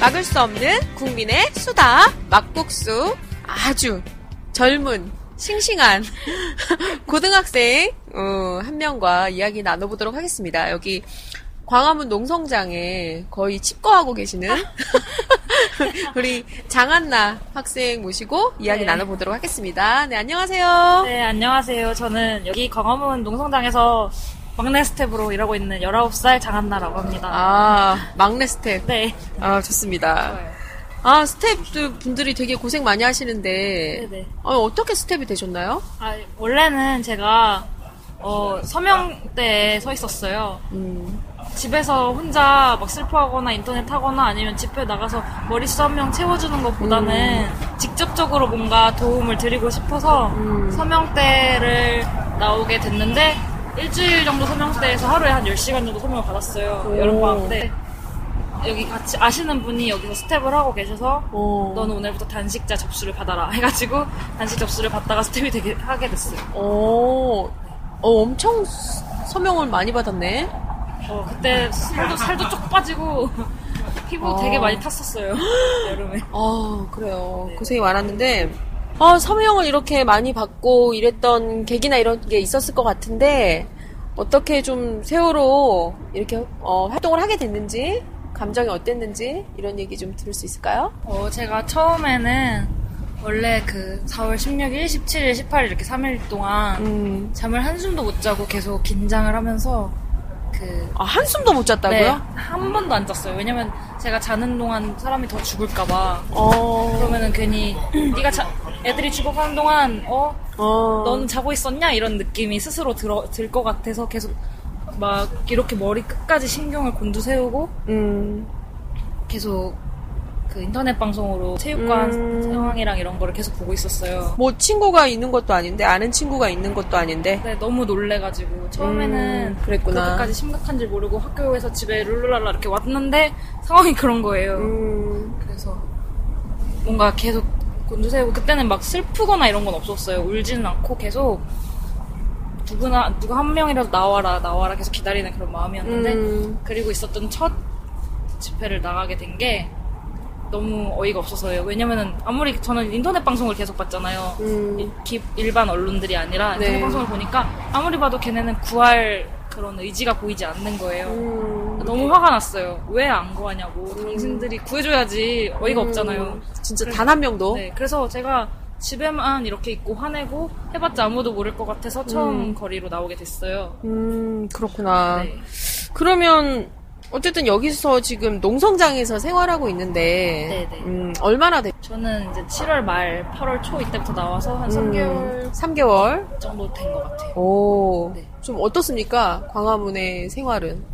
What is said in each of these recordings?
막을 수 없는 국민의 수다 막국수 아주 젊은 싱싱한 고등학생 어, 한 명과 이야기 나눠보도록 하겠습니다. 여기 광화문 농성장에 거의 칩거하고 계시는 우리 장한나 학생 모시고 이야기 네. 나눠보도록 하겠습니다. 네, 안녕하세요. 네, 안녕하세요. 저는 여기 광화문 농성장에서 막내 스텝으로 일하고 있는 19살 장한나라고 합니다. 아, 막내 스텝. 네. 아, 좋습니다. 좋아요. 아, 스텝 분들이 되게 고생 많이 하시는데, 네네. 어, 어떻게 스텝이 되셨나요? 아, 원래는 제가 어, 서명대에 서 있었어요. 음, 집에서 혼자 막 슬퍼하거나 인터넷 하거나 아니면 집회 나가서 머릿수 한 명 채워주는 것보다는 직접적으로 뭔가 도움을 드리고 싶어서 음. 서명대를 나오게 됐는데 일주일 정도 서명대에서 하루에 한 10시간 정도 서명을 받았어요. 오. 여름방학 때. 여기 같이 아시는 분이 여기서 스텝을 하고 계셔서 어, 너는 오늘부터 단식자 접수를 받아라 해가지고 단식 접수를 받다가 스텝이 되게 하게 됐어요. 어, 어, 엄청 스- 서명을 많이 받았네. 어, 그때 살도 살도 쭉 빠지고 피부 어. 되게 많이 탔었어요 여름에. 아, 그래요. 네. 고생이 많았는데, 아, 서명을 이렇게 많이 받고 이랬던 계기나 이런 게 있었을 것 같은데, 어떻게 좀 세월호 이렇게 어, 활동을 하게 됐는지, 감정이 어땠는지, 이런 얘기 좀 들을 수 있을까요? 어, 제가 처음에는 원래 그 4월 16일, 17일, 18일 이렇게 3일 동안 음, 잠을 한숨도 못 자고 계속 긴장을 하면서 그 아, 한숨도 못 잤다고요? 네, 한 번도 안 잤어요. 왜냐면 제가 자는 동안 사람이 더 죽을까봐. 어, 그러면은 괜히 네가 자, 애들이 죽어가는 동안 어 어, 너는 자고 있었냐 이런 느낌이 스스로 들어 들 것 같아서 계속 막 이렇게 머리 끝까지 신경을 곤두세우고 음, 계속 그 인터넷 방송으로 체육관 음. 상황이랑 이런 거를 계속 보고 있었어요. 뭐 친구가 있는 것도 아닌데 아는 친구가 있는 것도 아닌데 네, 너무 놀래가지고 처음에는 음, 그랬구나. 그렇게까지 심각한 줄 모르고 학교에서 집에 룰루랄라 이렇게 왔는데 상황이 그런 거예요. 음, 그래서 뭔가 계속 곤두세우고 그때는 막 슬프거나 이런 건 없었어요. 울지는 않고 계속 누구나 누구 한 명이라도 나와라 나와라 계속 기다리는 그런 마음이었는데 음, 그리고 있었던 첫 집회를 나가게 된 게 너무 어이가 없어서요. 왜냐면은 아무리 저는 인터넷 방송을 계속 봤잖아요. 음. 기- 일반 언론들이 아니라 네. 인터넷 방송을 보니까 아무리 봐도 걔네는 구할 그런 의지가 보이지 않는 거예요. 음. 너무 화가 났어요. 왜 안 구하냐고. 당신들이 구해줘야지 어이가 음, 없잖아요. 진짜 단한 명도 네, 그래서 제가 집에만 이렇게 있고 화내고 해봤자 아무도 모를 것 같아서 처음 거리로 나오게 됐어요. 음, 그렇구나. 네. 그러면 어쨌든 여기서 지금 농성장에서 생활하고 있는데 네네. 음, 얼마나 됐? 저는 이제 7월 말, 8월 초 이때부터 나와서 한 3개월 3개월. 정도 된 것 같아요. 오. 네. 좀 어떻습니까? 광화문의 생활은.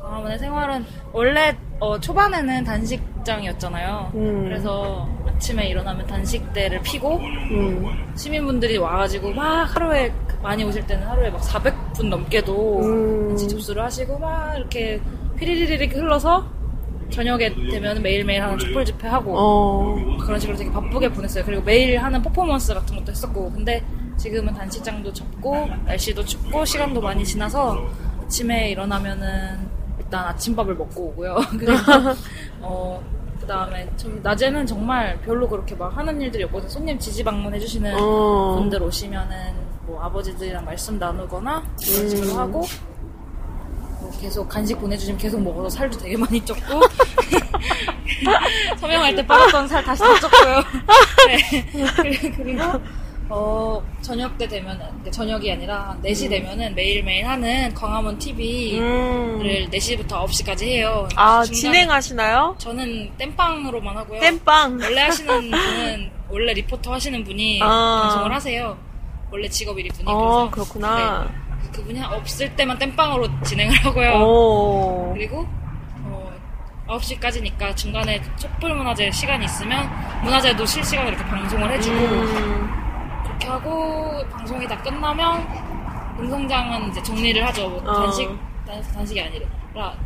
광화문의 생활은 원래 어, 초반에는 단식장이었잖아요. 음. 그래서 아침에 일어나면 단식대를 피고 음. 시민분들이 와가지고 막 하루에 많이 오실 때는 하루에 막 400분 넘게도 음. 단식 접수를 하시고 막 이렇게 피리리리릭 흘러서 저녁에 되면 매일매일 하는 촛불 집회하고 어. 그런 식으로 되게 바쁘게 보냈어요. 그리고 매일 하는 퍼포먼스 같은 것도 했었고 근데 지금은 단식장도 접고 날씨도 춥고 시간도 많이 지나서 아침에 일어나면은 일단 아침밥을 먹고 오고요. 그리고 어 그다음에 좀 낮에는 정말 별로 그렇게 막 하는 일들이 없고 손님 지지 방문 해 주시는 어. 분들 오시면은 뭐 아버지들이랑 말씀 나누거나 이런 식으로 음. 하고 뭐 계속 간식 보내주시면 계속 먹어서 살도 되게 많이 쪘고 서명할 때 빠졌던 살 다시 다 쪘고요. 네. 그리고 어 저녁 때 되면은 그러니까 저녁이 아니라 한 4시 되면은 매일매일 하는 광화문 TV를 음. 4시부터 9시까지 해요. 아, 진행하시나요? 저는 땜빵으로만 하고요. 땜빵. 원래 하시는 분은 원래 리포터 하시는 분이 아. 방송을 하세요. 원래 직업이 이분이 어, 그래서 그렇구나. 네. 그분이 없을 때만 땜빵으로 진행을 하고요. 오. 그리고 어, 9시까지니까 중간에 촛불 문화제 시간이 있으면 문화제도 실시간으로 이렇게 방송을 해주고 음. 그렇게 하고 방송이 다 끝나면 운동장은 이제 정리를 하죠. 뭐 어. 단식 단, 단식이 아니라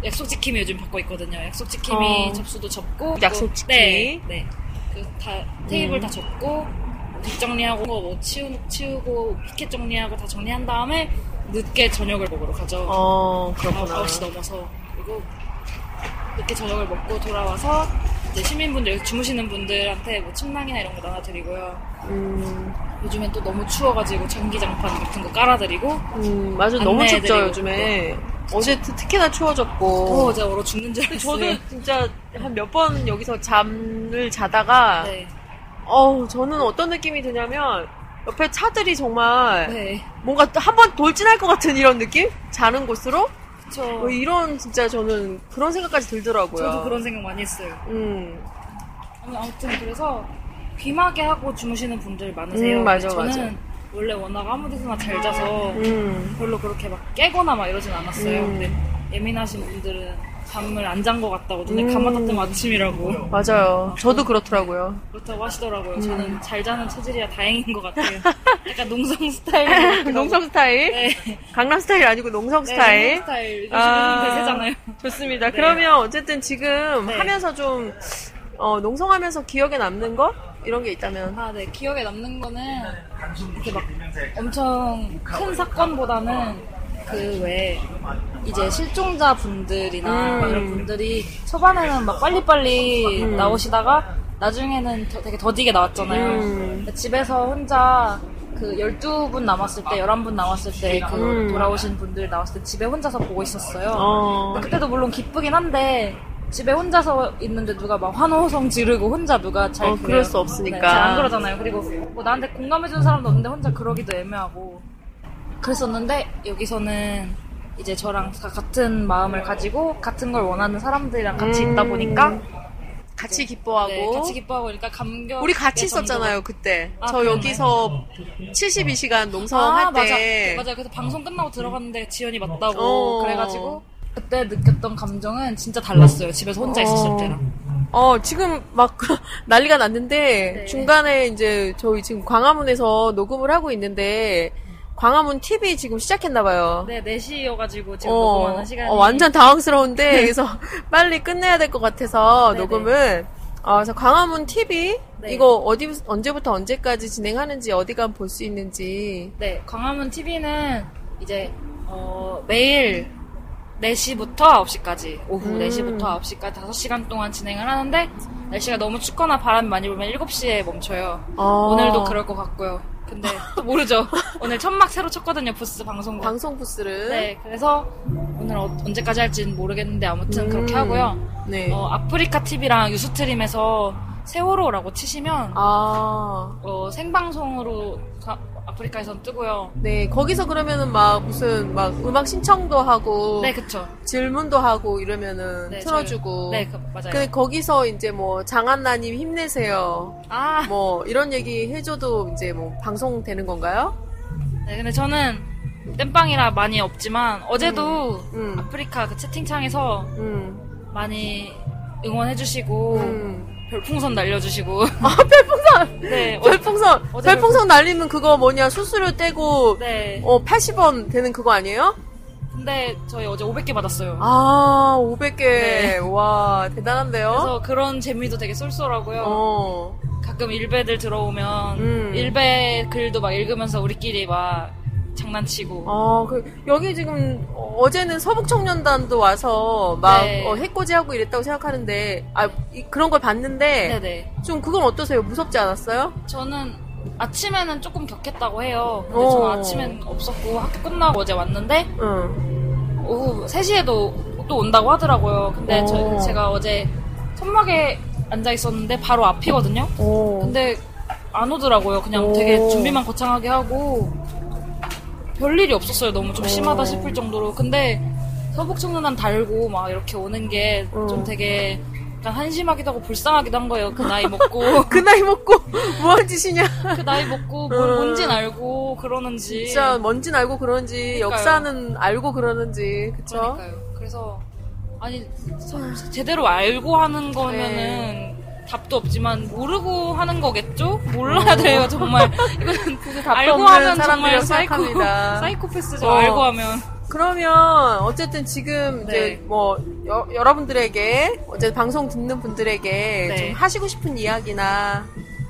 약속 지킴이 요즘 받고 있거든요. 약속 지킴이 어. 접수도 접고 약속 또- 지킴이. 네, 네. 그 다 테이블 음. 다 접고 뒷 정리하고 뭐 치우, 치우고 피켓 정리하고 다 정리한 다음에 늦게 저녁을 먹으러 가죠. 어, 그렇구나. 9시 넘어서 그리고 늦게 저녁을 먹고 돌아와서 이제 시민분들 주무시는 분들한테 뭐 침낭이나 이런 거 나눠드리고요. 음, 요즘엔 또 너무 추워가지고 전기장판 같은 거 깔아드리고 음, 맞아. 너무 춥죠. 요즘에. 어제 특- 특히나 추워졌고. 어, 제가 얼어 죽는 줄 알았어요. 저도 진짜 한 몇 번 여기서 잠을 자다가, 네, 어우, 저는 어떤 느낌이 드냐면, 옆에 차들이 정말 네, 뭔가 한 번 돌진할 것 같은 이런 느낌? 자는 곳으로? 그쵸. 뭐 이런 진짜 저는 그런 생각까지 들더라고요. 저도 그런 생각 많이 했어요. 음, 아무- 아무튼 그래서 귀마개 하고 주무시는 분들 많으세요. 음, 맞아, 저는 맞아. 원래 워낙 아무 데서나 잘 자서 음, 별로 그렇게 막 깨거나 막 이러진 않았어요. 음. 근데 예민하신 분들은 잠을 안 잔 것 같다고 눈에 음. 뜨면 아침이라고 맞아요. 저도 그렇더라고요. 그렇다고 하시더라고요. 음. 저는 잘 자는 체질이라 다행인 것 같아요. 약간 농성 스타일. 농성 스타일? 네. 강남 스타일 아니고 농성 네, 스타일? 농성 스타일. 요즘 아. 대세잖아요. 좋습니다. 네. 그러면 어쨌든 지금 네. 하면서 좀, 어, 농성하면서 기억에 남는 거? 이런 게 있다면. 아, 네. 기억에 남는 거는 이렇게 막 엄청 큰 사건보다는 그왜 이제 실종자 분들이나 음. 막 이런 분들이 초반에는 막 빨리빨리 음. 나오시다가 나중에는 더- 되게 더디게 나왔잖아요. 음. 집에서 혼자 그 12분 남았을 때, 11분 남았을 때그 음. 돌아오신 분들 나왔을 때 집에 혼자서 보고 있었어요. 어, 그때도 물론 기쁘긴 한데 집에 혼자서 있는데 누가 막 환호성 지르고 혼자 누가 잘 어, 그럴 수 없으니까. 네, 잘안 그러잖아요. 그리고 뭐 나한테 공감해주는 사람도 없는데 혼자 그러기도 애매하고 그랬었는데 여기서는 이제 저랑 다 같은 마음을 가지고 같은 걸 원하는 사람들이랑 같이 음. 있다 보니까 같이 기뻐하고. 네, 같이 기뻐하고 그러니까 감격 우리 같이 있었잖아요, 그때. 아, 저 그러네. 여기서 72시간 아 농성할 맞아 때. 맞아 그래서 방송 끝나고 들어갔는데 지연이 맞다고 어. 그래가지고 그때 느꼈던 감정은 진짜 달랐어요 집에서 혼자 있었을 어. 때랑 어, 지금 막 난리가 났는데, 네. 중간에 이제 저희 지금 광화문에서 녹음을 하고 있는데, 광화문 TV 지금 시작했나봐요. 네 4시여가지고 지금 녹음하는 시간이 어, 완전 당황스러운데, 그래서 빨리 끝내야 될 것 같아서 네네. 녹음을. 어, 그래서 광화문 TV? 네. 이거 어디, 언제부터 언제까지 진행하는지, 어디 가면 볼수 있는지. 네, 광화문 TV는 이제 어, 매일 4시부터 9시까지 오후 음. 4시부터 9시까지 5시간 동안 진행을 하는데 날씨가 너무 춥거나 바람이 많이 불면 7시에 멈춰요. 어, 오늘도 그럴 것 같고요. 근데 또 모르죠. 오늘 천막 새로 쳤거든요. 부스 방송국. 방송 부스를. 네, 그래서 오늘 어- 언제까지 할지는 모르겠는데 아무튼 음. 그렇게 하고요. 네. 어, 아프리카 TV랑 유스트림에서 세월호라고 치시면 아, 어, 생방송으로 가- 아프리카에선 뜨고요. 네. 거기서 그러면은 막 무슨 막 음악 신청도 하고. 네, 그쵸. 질문도 하고 이러면은 네, 틀어주고. 네, 그, 맞아요. 근데 거기서 이제 뭐 장한나님 힘내세요. 아, 뭐 이런 얘기 해줘도 이제 뭐 방송되는 건가요? 네, 근데 저는 땜빵이라 많이 없지만 어제도 음. 아프리카 그 채팅창에서 음. 많이 응원해주시고 음. 별풍선 날려주시고 아 별풍선. 네, 어, 별풍선. 어제 별풍선 날리면 그거 뭐냐 수수료 떼고 네. 어 80원 되는 그거 아니에요? 근데 저희 어제 500개 받았어요. 아 500개. 네. 와 대단한데요? 그래서 그런 재미도 되게 쏠쏠하고요. 어. 가끔 일베들 들어오면 음. 일베 글도 막 읽으면서 우리끼리 막 장난치고 아, 그, 여기 지금, 어, 어제는 서북청년단도 와서, 막, 네. 어, 해코지하고 이랬다고 생각하는데, 아, 이- 그런 걸 봤는데, 네네. 좀 그건 어떠세요? 무섭지 않았어요? 저는 아침에는 조금 격했다고 해요. 근데 어. 저는 아침엔 없었고 학교 끝나고 어제 왔는데 응. 오후 3시에도 또 온다고 하더라고요. 근데 어. 저, 제가 어제 천막에 앉아 있었는데 바로 앞이거든요. 오. 근데 안 오더라고요. 그냥 오. 되게 준비만 거창하게 하고 별일이 없었어요. 너무 좀 심하다 오. 싶을 정도로. 근데 서북청년단 달고 막 이렇게 오는 게좀 어. 되게 약간 한심하기도 하고 불쌍하기도 한 거예요. 그 나이 먹고 그 나이 먹고 뭐한 짓이냐? 그 나이 먹고 뭘 음. 뭔진 알고 그러는지 진짜 뭔진 알고 그러는지 그러니까요. 역사는 알고 그러는지 그쵸? 그러니까요. 그래서 아니 참 제대로 알고 하는 거면은 네. 답도 없지만 모르고 하는 거겠죠? 몰라야 돼요 정말 이거는 알고 하면 정말 사이코. 사이코패스죠. 어. 알고 하면 그러면 어쨌든 지금 네. 이제 뭐 여, 여러분들에게 어쨌든 방송 듣는 분들에게 네. 좀 하시고 싶은 이야기나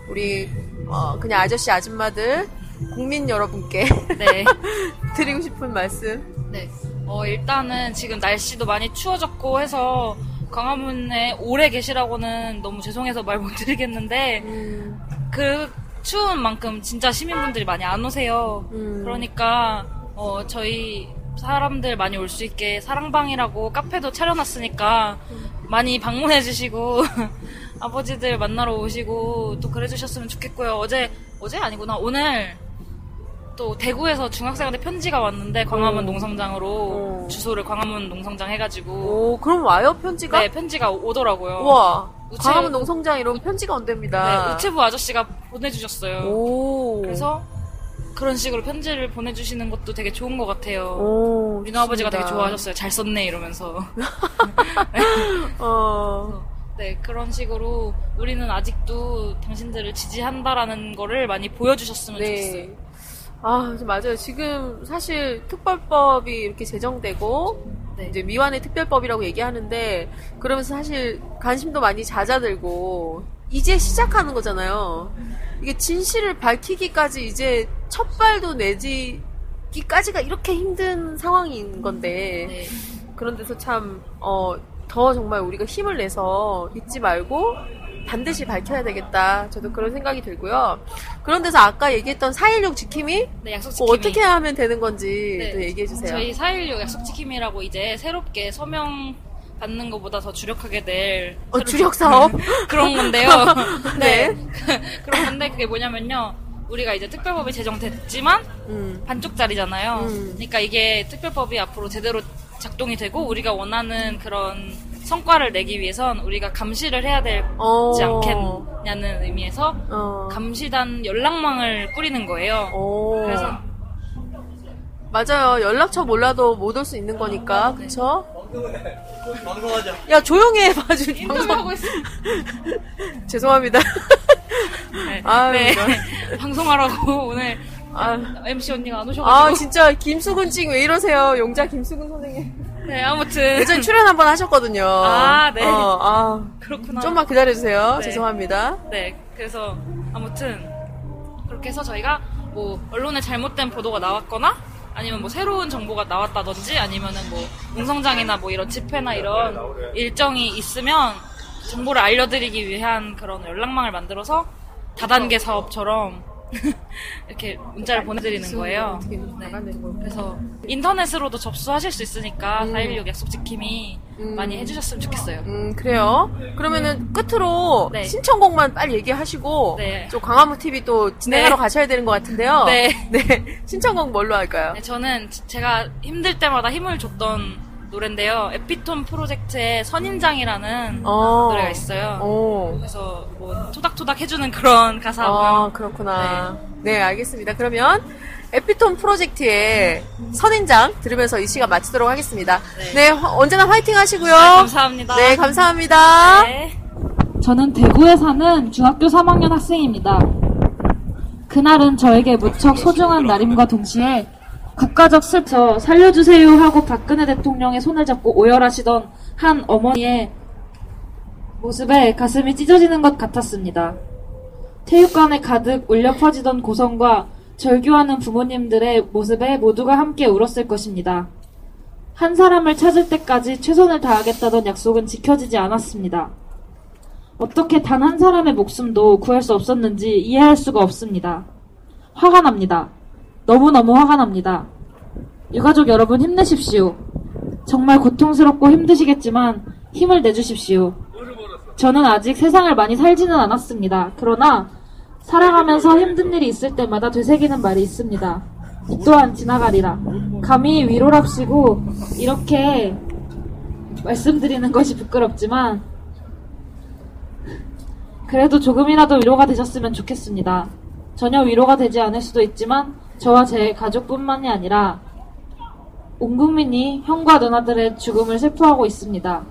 우리 어, 그냥 아저씨 아줌마들 국민 여러분께 네. 드리고 싶은 말씀. 네. 어, 일단은 지금 날씨도 많이 추워졌고 해서 광화문에 오래 계시라고는 너무 죄송해서 말 못 드리겠는데 음, 그 추운 만큼 진짜 시민분들이 많이 안 오세요. 음. 그러니까 어, 저희 사람들 많이 올 수 있게 사랑방이라고 카페도 차려놨으니까 많이 방문해 주시고 아버지들 만나러 오시고 또 그래 주셨으면 좋겠고요. 어제 어제 아니구나. 오늘 또 대구에서 중학생한테 편지가 왔는데 광화문 오. 농성장으로 오. 주소를 광화문 농성장 해가지고 오, 그럼 와요 편지가? 네 편지가 오더라고요. 우와. 우체- 광화문 농성장 이런 편지가 온답니다. 네, 우체부 아저씨가 보내주셨어요. 오. 그래서 그런 식으로 편지를 보내주시는 것도 되게 좋은 것 같아요. 오, 민호 아버지가 되게. 좋아하셨어요. 잘 썼네 이러면서. 어. 네 그런 식으로 우리는 아직도 당신들을 지지한다라는 거를 많이 보여주셨으면 좋겠어요. 네. 아, 맞아요. 지금 사실 특별법이 이렇게 제정되고 네. 이제 미완의 특별법이라고 얘기하는데 그러면서 사실 관심도 많이 잦아들고 이제 시작하는 거잖아요. 이게 진실을 밝히기까지 이제 첫 발도 내지기까지가 이렇게 힘든 상황인 건데 네. 그런 데서 참, 어, 더 정말 우리가 힘을 내서 잊지 말고 반드시 밝혀야 되겠다. 저도 그런 생각이 들고요. 그런 데서 아까 얘기했던 4.16 지킴이? 네, 약속 지킴이. 어떻게 하면 되는 건지 네. 또 얘기해 주세요. 저희 4.16 약속 지킴이라고 이제 새롭게 서명 받는 것보다 더 주력하게 될 어, 주력 사업? 그런 건데요. 네. 네. 그런 건데 그게 뭐냐면요. 우리가 이제 특별법이 제정됐지만 음. 반쪽짜리잖아요. 음. 그러니까 이게 특별법이 앞으로 제대로 작동이 되고 우리가 원하는 그런 성과를 내기 위해선 우리가 감시를 해야 되지 어. 않겠냐는 의미에서 어. 감시단 연락망을 꾸리는 거예요. 오. 그래서 맞아요. 연락처 몰라도 못 올 수 있는 거니까. 네. 그쵸? 방송하자. 야, 조용히 해, 봐주. 인터뷰하고 있어. 죄송합니다. 네. 아유, 네. 방송하라고 오늘 아, MC 언니가 안 아, 오셔가지고. 진짜, 김수근 찡 왜 이러세요? 용자 김수근 선생님. 네, 아무튼. 예전에 출연 한 번 하셨거든요. 아, 네. 어, 아, 그렇구나. 좀만 기다려주세요. 네. 죄송합니다. 네, 그래서 아무튼 그렇게 해서 저희가 뭐 언론에 잘못된 보도가 나왔거나 아니면 뭐 새로운 정보가 나왔다든지 아니면은 뭐 농성장이나 뭐 이런 집회나 이런 일정이 있으면 정보를 알려드리기 위한 그런 연락망을 만들어서 다단계 사업처럼 이렇게 문자를 보내드리는 거예요. 네. 그래서 인터넷으로도 접수하실 수 있으니까 음. 4.16 약속 지킴이 음. 많이 해주셨으면 좋겠어요. 음, 그래요. 그러면은 끝으로 네. 신청곡만 빨리 얘기하시고 네. 또 광화문 TV 또 진행하러 네. 가셔야 되는 것 같은데요. 네. 네. 신청곡 뭘로 할까요? 네, 저는 지- 제가 힘들 때마다 힘을 줬던 노래인데요. 에피톤 프로젝트의 선인장이라는 어. 노래가 있어요. 오. 그래서 뭐 토닥토닥 해주는 그런 가사고요. 아, 그렇구나. 네. 알겠습니다. 그러면 에피톤 프로젝트의 선인장 들으면서 이 시간 마치도록 하겠습니다. 네. 네, 화- 언제나 화이팅 하시고요. 네, 감사합니다. 네, 감사합니다. 네. 저는 대구에 사는 중학교 3학년 학생입니다. 그날은 저에게 무척 소중한 날임과 동시에 국가적 슬퍼 살려주세요 하고 박근혜 대통령의 손을 잡고 오열하시던 한 어머니의 모습에 가슴이 찢어지는 것 같았습니다. 체육관에 가득 울려 퍼지던 고성과 절규하는 부모님들의 모습에 모두가 함께 울었을 것입니다. 한 사람을 찾을 때까지 최선을 다하겠다던 약속은 지켜지지 않았습니다. 어떻게 단 한 사람의 목숨도 구할 수 없었는지 이해할 수가 없습니다. 화가 납니다. 너무너무 화가 납니다. 유가족 여러분 힘내십시오. 정말 고통스럽고 힘드시겠지만 힘을 내주십시오. 저는 아직 세상을 많이 살지는 않았습니다. 그러나 살아가면서 힘든 일이 있을 때마다 되새기는 말이 있습니다. 이 또한 지나가리라. 감히 위로랍시고 이렇게 말씀드리는 것이 부끄럽지만 그래도 조금이라도 위로가 되셨으면 좋겠습니다. 전혀 위로가 되지 않을 수도 있지만 저와 제 가족뿐만이 아니라 온 국민이 형과 누나들의 죽음을 슬퍼하고 있습니다.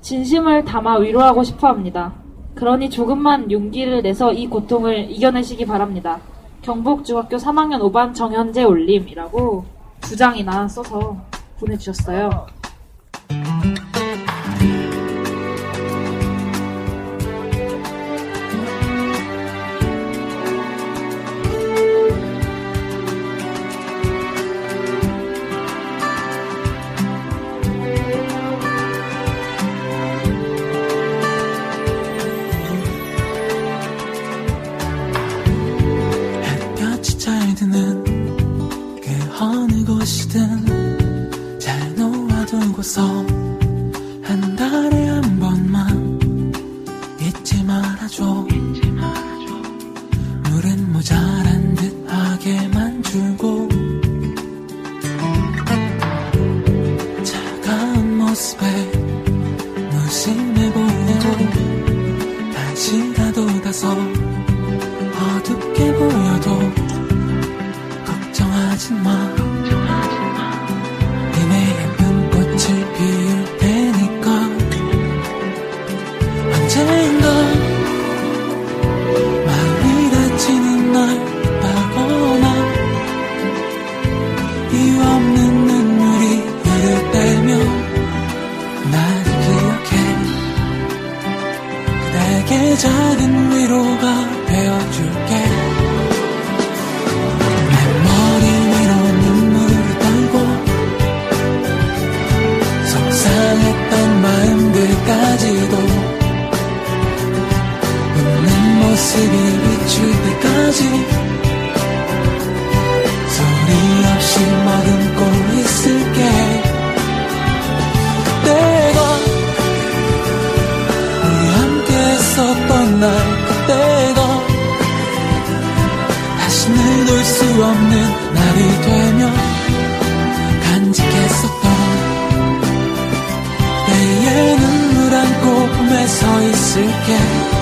진심을 담아 위로하고 싶어 합니다. 그러니 조금만 용기를 내서 이 고통을 이겨내시기 바랍니다. 경북 중학교 3학년 5반 정현재 올림이라고 두 장이나 써서 보내주셨어요. 날이 되면 간직했었던 때의 눈물 안고 꿈에 서 있을게